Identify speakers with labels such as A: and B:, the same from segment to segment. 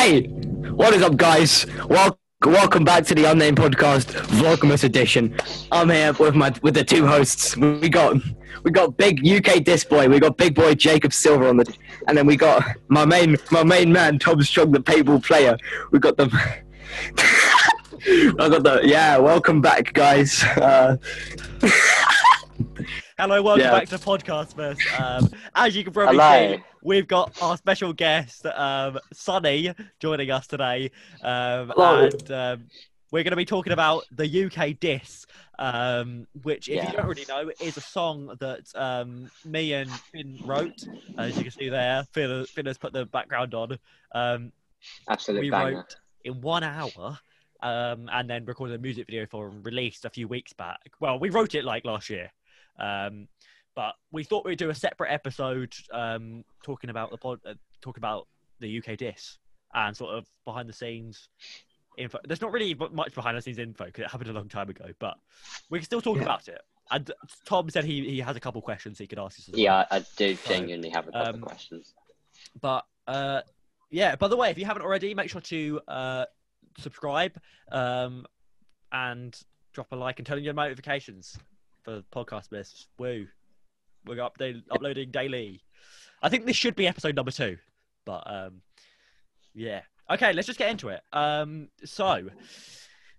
A: Hey, what is up, guys? Wel- welcome back to the Unnamed Podcast Vlogmas edition. I'm here with my with the two hosts. We got we got big UK diss boy. We got big boy Jacob Silver on the, and then we got my main my main man Tom Strong, the paintball player. We got the. I got the yeah. Welcome back, guys. Uh,
B: Hello, welcome
A: Yeah.
B: back to Podcast First. Um, as you can probably
C: Hello.
B: see, we've got our special guest, um, Sunny, joining us today. Um, and um, we're going to be talking about the UK Diss, um, which, if you don't
C: Yes.
B: already know, is a song that um, me and Finn wrote. As you can see there, Finn, Finn has put the background on. Um,
C: Absolute
B: we
C: banger.
B: wrote in one hour. Um, and then recorded a music video for and released a few weeks back. Well, we wrote it like last year, um, but we thought we'd do a separate episode um, talking about the pod, uh, talk about the UK diss and sort of behind the scenes info. There's not really much behind the scenes info because it happened a long time ago, but we can still talk
A: Yeah.
B: about it. And Tom said he, he has a couple questions he could ask us. Well.
C: Yeah, I do
B: So,
C: genuinely have a couple
B: um,
C: of questions.
B: But uh, yeah, by the way, if you haven't already, make sure to uh, subscribe um, and drop a like and turn on your notifications for Podcastmas. Woo. We're update, uploading daily. I think this should be episode number two, but um, yeah. Okay, let's just get into it. Um, so,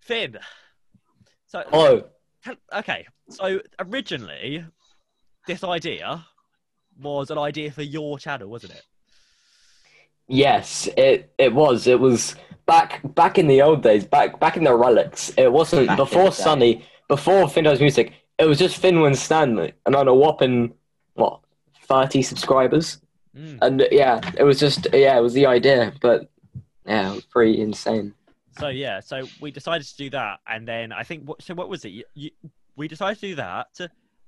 B: Finn. So,
A: hello.
B: Okay, so originally, this idea was an idea for your channel, wasn't it?
A: Yes, it it was. It was back back in the old days, back back in the relics. It wasn't
C: Back
A: before. Sunny, before Findo's music. It was just Finwin Stanley, and on a whopping what thirty subscribers.
B: Mm.
A: And yeah, it was just yeah, it was the idea, but yeah, it was pretty insane.
B: So yeah, so we decided to do that, and then I think what, so. What was it? You, you, we decided to do that.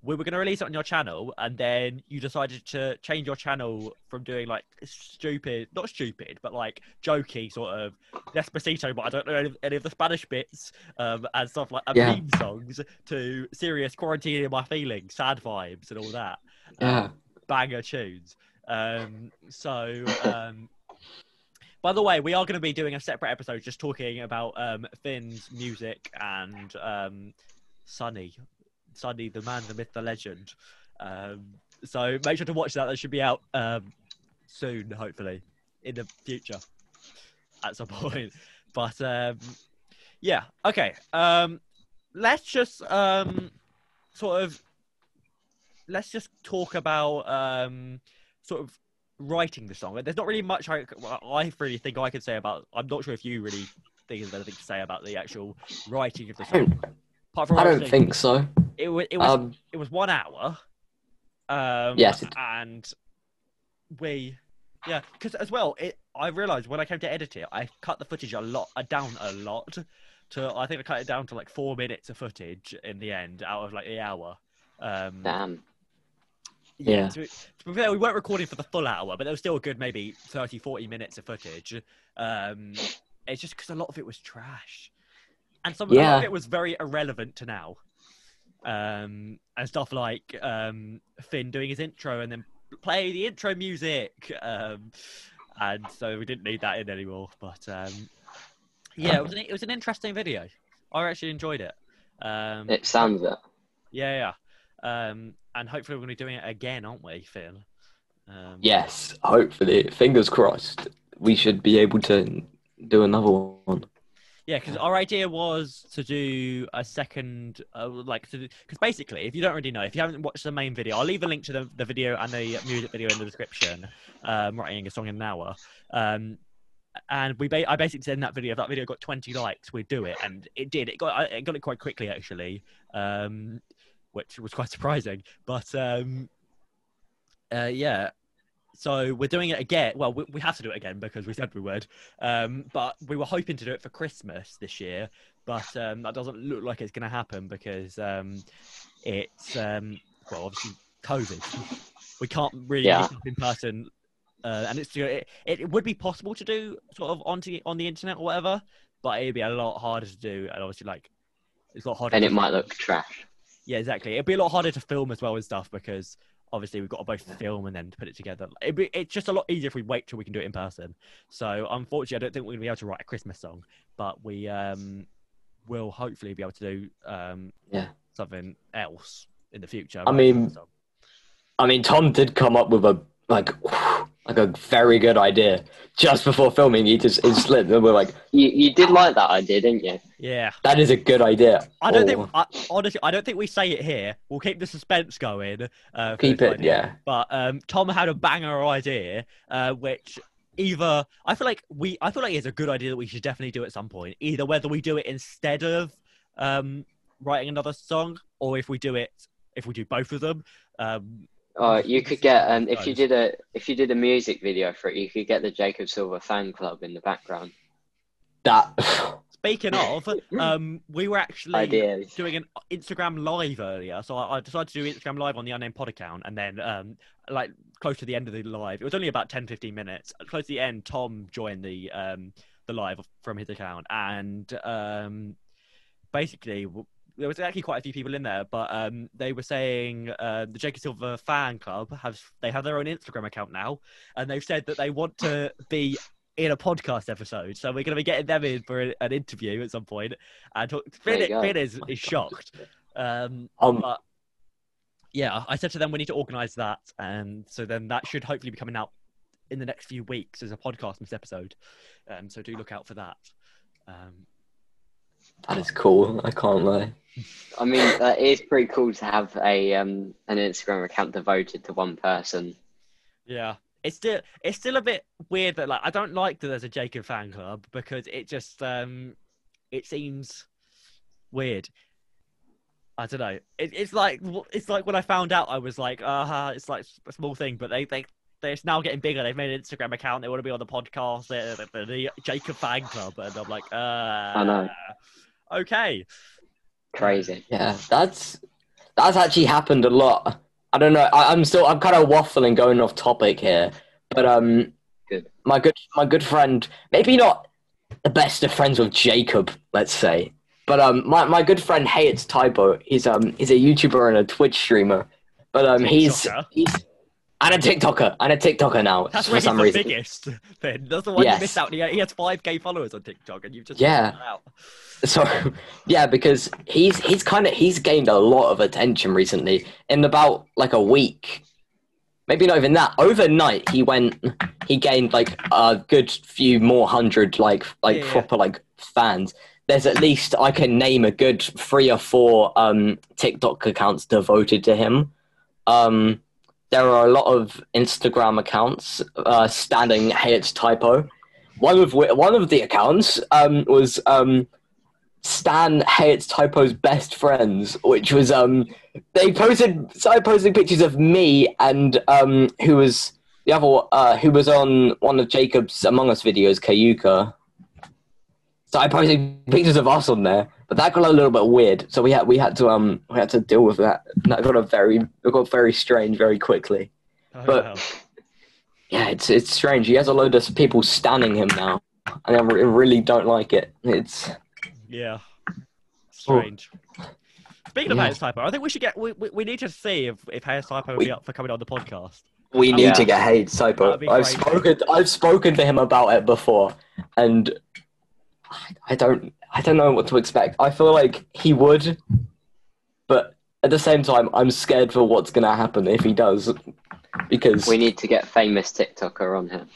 B: We were going to release it on your channel, and then you decided to change your channel from doing like stupid, not stupid, but like jokey sort of Despacito, but I don't know any, of- any of the Spanish bits, um, and stuff like and
A: Yeah.
B: meme songs to serious quarantining my feelings, sad vibes, and all that.
A: Yeah.
B: Um, banger tunes. Um, so, um, by the way, we are going to be doing a separate episode just talking about um, Finn's music and um, Sunny, Sunny, the man, the myth, the legend. Um, so make sure to watch that. That should be out um, soon, hopefully, in the future, at some point. But um, yeah, okay. Um, let's just um, sort of let's just talk about um, sort of writing the song. There's not really much I, I really think I could say about. I'm not sure if you really think there's anything to say about the actual writing of the
A: I don't,
B: song. Apart from
A: I don't think so.
B: It was. It was.
A: Um,
B: it was one hour. Um,
A: Yes, it-
B: and we, yeah, because as well, it. I realized when I came to edit it, I cut the footage a lot, uh, down a lot. To I think I cut it down to like four minutes of footage in the end out of like the hour. Um,
C: Damn.
A: Yeah.
B: To, to be fair, we weren't recording for the full hour, but there was still a good maybe 30, 40 minutes of footage. Um, it's just because a lot of it was trash, and some
A: Yeah.
B: of it was very irrelevant to now. Um, and stuff like um, Finn doing his intro and then play the intro music. Um, and so we didn't need that in anymore. But um, yeah, it was an, it was an interesting video. I actually enjoyed it. Um,
C: It sounds it.
B: yeah, yeah. Um, and hopefully we're going to be doing it again, aren't we, Phil? Um,
A: yes, hopefully, fingers crossed. We should be able to do another one.
B: Yeah, because our idea was to do a second, uh, like, because basically, if you don't already know, if you haven't watched the main video, I'll leave a link to the, the video and the music video in the description. Um, writing a song in an hour. Um, and we, ba- I basically said in that video, if that video got 20 likes, we'd do it, and it did. It got, it got it quite quickly actually, um, which was quite surprising. But um, uh, yeah, so we're doing it again. Well, we, we have to do it again because we said we would. Um, but we were hoping to do it for Christmas this year, but um, that doesn't look like it's going to happen because um, it's um, well, obviously COVID. We can't really
C: Yeah.
B: meet up in person, uh, and it's it, it would be possible to do sort of onto on the internet or whatever, but it'd be a lot harder to do, and obviously like it's a lot harder.
C: And it might look trash.
B: yeah, exactly. It'd be a lot harder to film as well and stuff because obviously we've got to both film and then put it together. It'd be, it's just a lot easier if we wait till we can do it in person. So unfortunately, I don't think we're gonna be able to write a Christmas song, but we um, will hopefully be able to do um,
A: Yeah.
B: something else in the future.
A: I mean- I mean, Tom did come up with a like like a very good idea just before filming. He just it slipped, and we're like,
C: You you did like that idea, didn't you?
B: yeah,
A: "That is a good idea."
B: I don't
A: Oh,
B: think I, honestly I don't think we say it here. We'll keep the suspense going. Uh,
A: keep it.
B: idea.
A: Yeah,
B: But um, Tom had a banger idea, uh, which either I feel like we I feel like it's a good idea that we should definitely do at some point. Either whether we do it instead of um, writing another song, or if we do it if we do both of them. Um,
C: Oh, you could get um if you did a if you did a music video for it, you could get the Jacob Silver fan club in the background.
A: that.
B: speaking of, um, we were actually
C: Ideas.
B: doing an Instagram live earlier, so I, I decided to do Instagram live on the unnamed pod account, and then um, like close to the end of the live, it was only about 10, 15 minutes. Close to the end, Tom joined the um the live from his account, and um, basically w- there was actually quite a few people in there, but um, they were saying uh, the Jacob Silver fan club have they have their own Instagram account now, and they've said that they want to be in a podcast episode. So we're going to be getting them in for an interview at some point. And talk, Finn. Finn is, is shocked. Um,
A: Um,
B: but yeah, I said to them we need to organise that, and so then that should hopefully be coming out in the next few weeks as a Podcastmas episode. Um, so do look out for that. Um,
A: that is cool. I can't lie.
C: I mean, uh, it is pretty cool to have a um an Instagram account devoted to one person.
B: Yeah. It's still it's still a bit weird that like I don't like that there's a Jacob fan club because it just um it seems weird. I don't know. It, it's like it's like when I found out I was like, uh huh. it's like a small thing, but they they they're now getting bigger. They've made an Instagram account. They want to be on the podcast. They're, they're the Jacob fan club, and I'm like, uh, I
C: know.
B: Okay.
C: Crazy.
A: Yeah, that's that's actually happened a lot. I don't know. I, I'm still I'm kind of waffling, going off topic here, but um,
C: Good.
A: my good my good friend, maybe not the best of friends with Jacob, let's say, but um, my, my good friend Hey, it's Typo. He's um he's a YouTuber and a Twitch streamer, but um he's he's and a TikToker and a TikToker now
B: That's
A: for some
B: the
A: reason.
B: biggest. Then that's the one you
A: Yes.
B: missed out. He, has five k followers on TikTok, and you've just
A: Yeah. So yeah, because he's he's kind of he's gained a lot of attention recently. In about like a week, maybe not even that. Overnight, he went he gained like a good few more hundred like like
B: Yeah.
A: proper like fans. There's at least I can name a good three or four um, TikTok accounts devoted to him. Um, there are a lot of Instagram accounts uh, standing. Hey, it's typo. One of whi- one of the accounts um, was um, Stan Hey It's Typo's best friends, which was um they posted started posting pictures of me and um who was the other uh who was on one of Jacob's Among Us videos, Kayuka. So I posted pictures of us on there, but that got a little bit weird. So we had we had to um we had to deal with that. That got a very it got very strange very quickly.
B: Oh,
A: But-
B: well.
A: Yeah, it's it's strange. He has a load of people standing him now, and I re- really don't like it. It's
B: Yeah. Strange. Speaking of
A: Yeah.
B: Hayes Typo, I think we should get we, we, we need to see if if Hayes Typo will
A: We-
B: be up for coming on the podcast.
A: We need
C: Yeah.
A: to get Hayes Typo. I've spoken. I've spoken to him about it before, and I- I don't. I don't know what to expect. I feel like he would, but at the same time, I'm scared for what's gonna happen if he does, because
C: We need to get famous TikToker on here.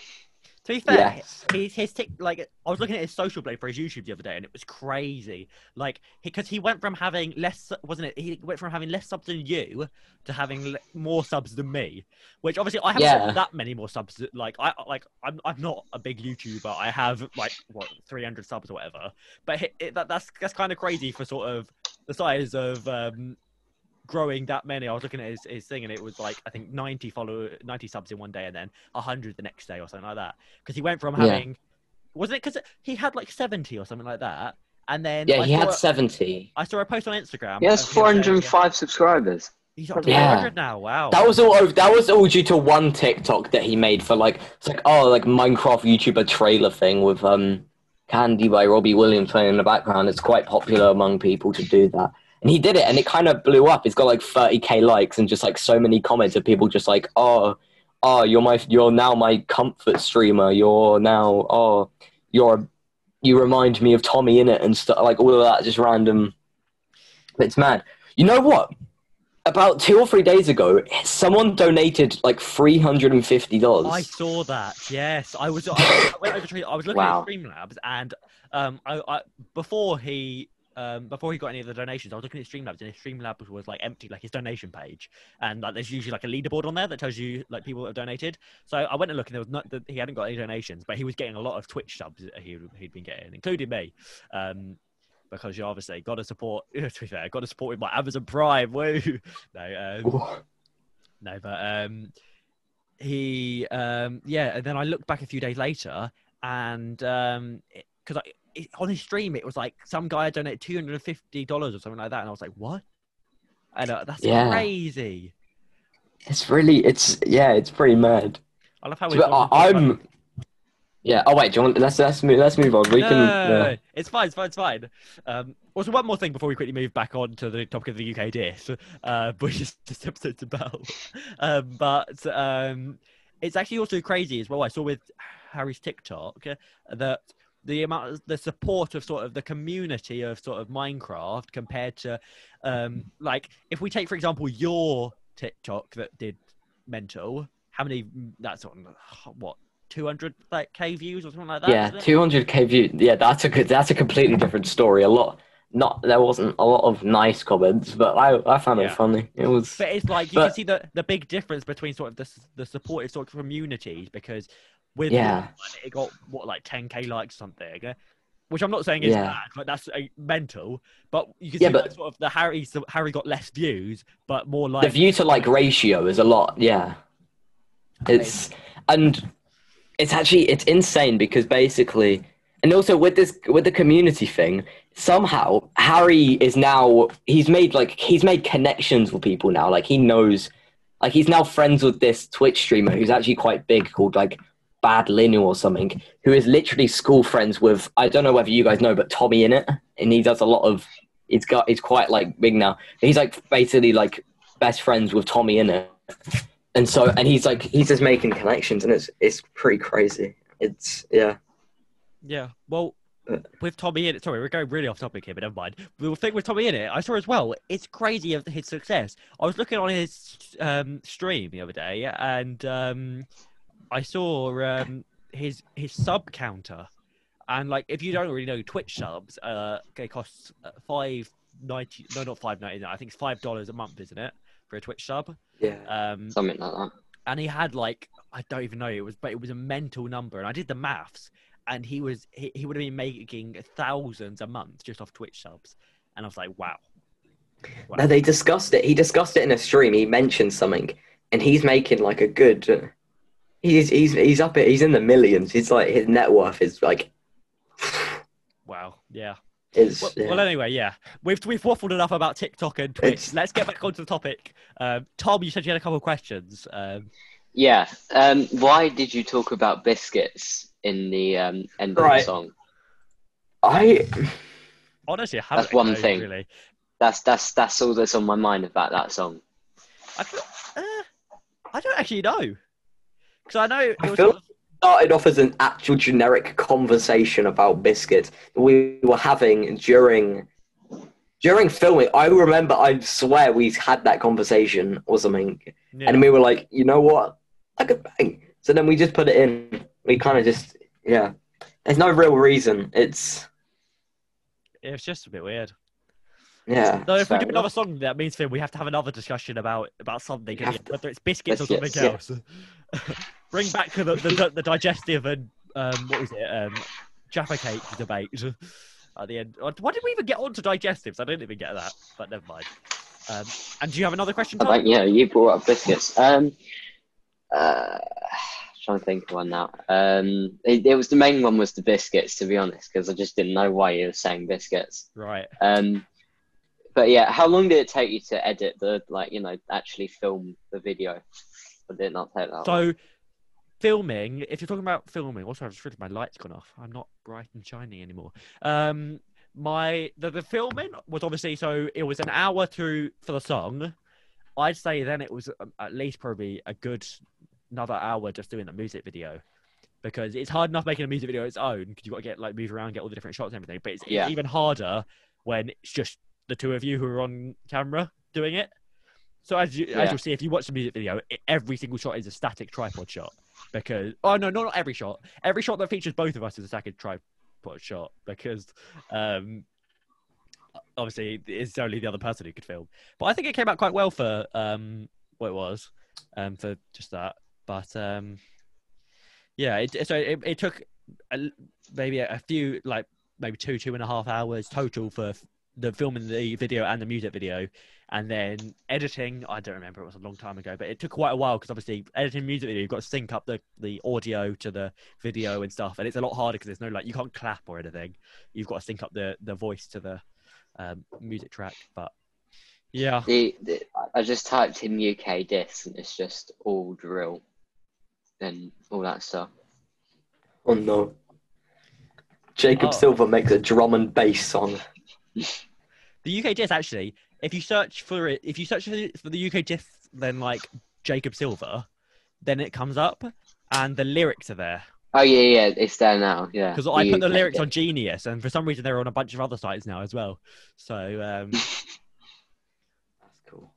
B: To be fair,
A: Yes.
B: his his tick like I was looking at his social blade for his YouTube the other day, and it was crazy. Like because he, went from having less, wasn't it? He went from having less subs than you to having le- more subs than me. Which obviously I haven't
A: Yeah.
B: that many more subs. Like I like I'm I'm not a big YouTuber. I have like what 300 subs or whatever. But it, it, that, that's that's kind of crazy for sort of the size of um growing that many. I was looking at his, his thing, and it was like I think 90 follow 90 subs in one day, and then 100 the next day or something like that. Because he went from
A: Yeah.
B: having wasn't it because he had like 70 or something like that, and then
A: yeah,
B: I
A: he
B: saw,
A: had seventy.
B: I saw a post on Instagram.
C: He has
B: of him saying,
C: 405 subscribers.
B: He's up to
A: Yeah.
B: 400 now. Wow.
A: That was all. That was all due to one TikTok that he made for like it's like oh like Minecraft YouTuber trailer thing with um Candy by Robbie Williams playing in the background. It's quite popular among people to do that. And he did it, and it kind of blew up. It's got like 30k likes and just like so many comments of people just like, oh, oh, you're my, you're now my comfort streamer. You're now, oh, you're, you remind me of TommyInnit and stuff like all of that, just random. It's mad. You know what? About two or three days ago, someone donated like three hundred and fifty dollars.
B: I saw that. Yes, I was. I, went over to. I was looking
C: Wow.
B: at Streamlabs, and um, I, I before he. Um, before he got any of the donations, I was looking at Streamlabs, and his Streamlabs was like empty, like his donation page, and like there's usually like a leaderboard on there that tells you like people that have donated. So I went and looked, and there was not that he hadn't got any donations, but he was getting a lot of Twitch subs that he he'd been getting, including me. Um, because you obviously got to support. To be fair, got to support with my Amazon Prime. Woo! No, um, no, but um, he, um, yeah, and then I looked back a few days later, and um, because I it, on his stream it was like some guy donated two hundred and fifty dollars or something like that, and I was like, what? And uh, that's
A: Yeah.
B: crazy.
A: It's really, it's yeah, it's pretty mad.
B: I love how we.
A: I'm, yeah. Oh wait, do you want? Let's let's move. Let's move on. We
B: no,
A: can. yeah.
B: it's fine, it's fine, it's fine. Um, also, one more thing before we quickly move back on to the topic of the UK diss, uh, which is this episode's about. Um, but um, it's actually also crazy as well. I saw with Harry's TikTok that the amount, of, the support of sort of the community of sort of Minecraft compared to, um, like if we take for example your TikTok that did mental, how many? That's on what. 200 like k views or something like that
A: Yeah, two hundred k view. Yeah, that's a good. That's a completely different story. A lot. Not there wasn't a lot of nice comments, but I I found
B: Yeah.
A: it funny. It was.
B: But it's like you
A: But-
B: can see the the big difference between sort of the the supportive sort of communities because with
A: Yeah.
B: one, it got what like 10k likes something, which I'm not saying is
A: Yeah.
B: bad, but that's uh, mental. But you can
A: Yeah,
B: see
A: but-
B: sort of the Harry so Harry got less views, but more like the
A: view to like ratio is a lot yeah it's and it's actually it's insane because basically and also with this with the community thing somehow harry is now he's made like he's made connections with people now like he knows like he's now friends with this twitch streamer who's actually quite big called like bad linu or something who is literally school friends with i don't know whether you guys know but TommyInnit and he does a lot of he's got he's quite like big now he's like basically like best friends with TommyInnit. And so and he's like he's just making connections and it's it's pretty crazy. It's yeah.
B: yeah. Well,
A: Uh,
B: with TommyInnit, sorry, we're going really off topic here, but never mind. The thing with TommyInnit, I saw as well. It's crazy of his success. I was looking on his um, stream the other day, and um, I saw um, his his sub counter, and like if you don't already know, Twitch subs, uh, they cost uh, five ninety. No, not five ninety. I think it's five dollars a month, isn't it, for a Twitch sub?
A: Yeah.
B: Um,
C: Something like that.
B: and he had like I don't even know it was, but it was a mental number. And I did the maths, and he was he, he would have been making thousands a month just off Twitch subs. And I was like, wow. wow.
A: No, they discussed it. He discussed it in a stream. He mentioned something and he's making like a good he's he's he's up at he's in the millions. He's like his net worth is like
B: wow, yeah.
A: is
B: Well,
A: yeah.
B: well, anyway, yeah, we've we've waffled enough about TikTok and Twitch.
A: It's-
B: Let's get back onto the topic. Um, Tom, you said you had a couple of questions. Um,
C: Yeah. Um, why did you talk about biscuits in the um, end of
A: Right.
C: the song?
A: I
B: honestly, I haven't
C: That's one
B: known,
C: thing.
B: Really,
C: That's that's that's all that's on my mind about that song.
B: I, feel, uh, I don't actually know because I know it
A: I
B: was
A: feel-
B: sort of-
A: started off as an actual generic conversation about biscuits that we were having during during filming. I remember, I swear, we had that conversation or something,
B: yeah.
A: and we were like, you know what, I could bang. So then we just put it in. We kind of just, yeah. There's no real reason. It's
B: it was just a bit weird.
A: yeah.
B: So if we do another song, that means then we have to have another discussion about about something, whether it's biscuits or something else. Bring back the, the the digestive and um, what was it, um, Jaffa cake debate at the end. Why did we even get on to digestives? I didn't even get that, but never mind. Um, and do you have another question?
C: I
B: Tom?
C: think yeah, you brought up biscuits. Um, uh, trying to think of one now. Um, it, it was the main one was the biscuits, to be honest, because I just didn't know why you were saying biscuits.
B: Right.
C: Um, but yeah, how long did it take you to edit the like you know actually film the video? Or did it not take that long?
B: Filming. If you're talking about filming, also I've just realized my light's gone off. I'm not bright and shiny anymore. Um, my the, the filming was obviously so it was an hour through for the song. I'd say then it was um, at least probably a good another hour just doing the music video because it's hard enough making a music video its own because you've got to get like move around, get all the different shots and everything. But it's,
C: Yeah.
B: even harder when it's just the two of you who are on camera doing it. So as you as you'll see if you watch the music video, it, every single shot is a static tripod shot because oh no, not not every shot. Every shot that features both of us is a static tripod shot because um obviously it's only the other person who could film. But I think it came out quite well for um what it was um for just that. But um yeah, it, so it, it took a, maybe a, few like maybe two two and a half hours total for the filming the video and the music video and then editing i don't remember it was a long time ago but it took quite a while because obviously editing music video you've got to sync up the, the audio to the video and stuff and it's a lot harder because there's no like you can't clap or anything you've got to sync up the the voice to the um, music track but yeah
C: The, the I just typed in UK diss and it's just all drill and all that stuff.
A: Oh no. Jacob
B: Oh.
A: Silver makes a drum and bass song.
B: The uk diss actually if you search for it if you search for the, uk diss then like jacob silver then it comes up and the lyrics are there
C: Oh yeah, yeah, it's there now. Yeah,
B: because I put the
C: UK
B: lyrics
C: diss.
B: on Genius, and for some reason they're on a bunch of other sites now as well. So, um,
A: That's cool.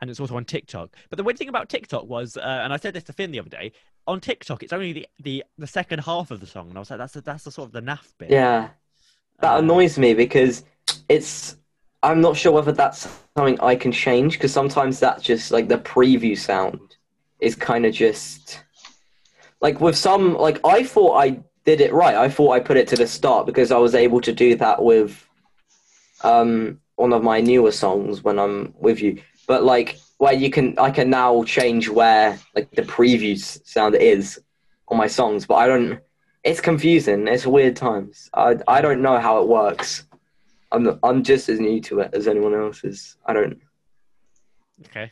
B: and it's also on TikTok. But the weird thing about TikTok was, uh, and I said this to Finn the other day, on TikTok it's only the the, the second half of the song, and I was like, that's the, that's the sort of the naff bit.
A: Yeah, that annoys me because it's. I'm not sure whether that's something I can change because sometimes that's just like the preview sound is kind of just like with some like I thought I did it right. I thought I put it to the start because I was able to do that with um one of my newer songs when I'm with you. But like where you can I can now change where like the preview sound is on my songs, but I don't it's confusing. It's weird times. I I don't know how it works. I'm I'm just as new to it as anyone else is. I don't.
B: Okay.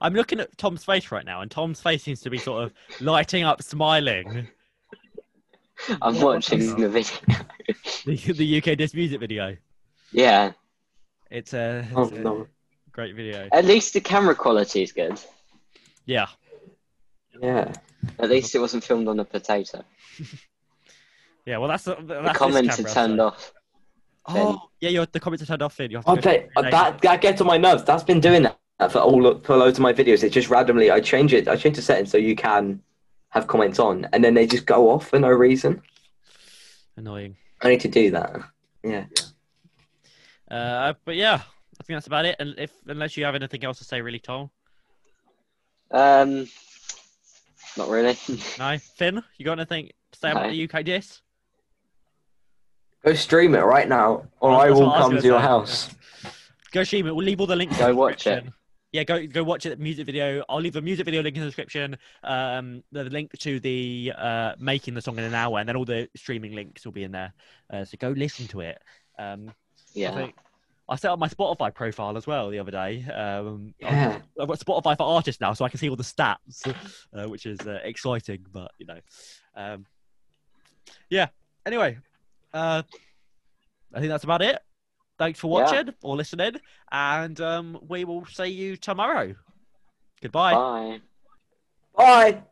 B: I'm looking at Tom's face right now, and Tom's face seems to be sort of lighting up, smiling.
C: I'm watching the video.
B: The, the UK Diss music video.
C: Yeah,
B: It's a,
A: Oh
B: a
A: no.
B: great video.
C: at least the camera quality is good.
B: Yeah.
A: Yeah.
C: At least it wasn't filmed on a potato.
B: Yeah. Well, that's the,
C: The
B: that's this
C: comments are turned
B: so-
C: off.
B: Oh, yeah. Your the comments are turned off. Finn. You have to go
A: Okay, that that gets on my nerves. That's been doing that for all for loads of my videos. It just randomly I change it. I change the settings so you can have comments on, and then they just go off for no reason.
B: Annoying.
A: I need to do that. Yeah.
B: Uh, but yeah, I think that's about it. And if unless you have anything else to say, really, Tom.
C: Um, not really.
B: No, Finn, you got anything to say about the UK diss?
A: Go stream it right now, or I
B: that's
A: will
B: what I was
A: come
B: gonna
A: to your
B: say.
A: house.
B: Go stream it. We'll leave all the links. in
C: Go
B: the
C: watch it.
B: description. Yeah, go go watch it. Music video. I'll leave the music video link in the description. Um, the link to the uh making the song in an hour, and then all the streaming links will be in there. Uh, so go listen to it. Um, I
C: yeah.
B: think I set up my Spotify profile as well the other day. Um,
A: Yeah.
B: I've got Spotify for artists now, so I can see all the stats, uh, which is uh, exciting. But you know, um, yeah. Anyway, uh, I think that's about it. Thanks for
C: Yeah.
B: watching or listening, and um, we will see you tomorrow. Goodbye.
C: Bye.
A: Bye.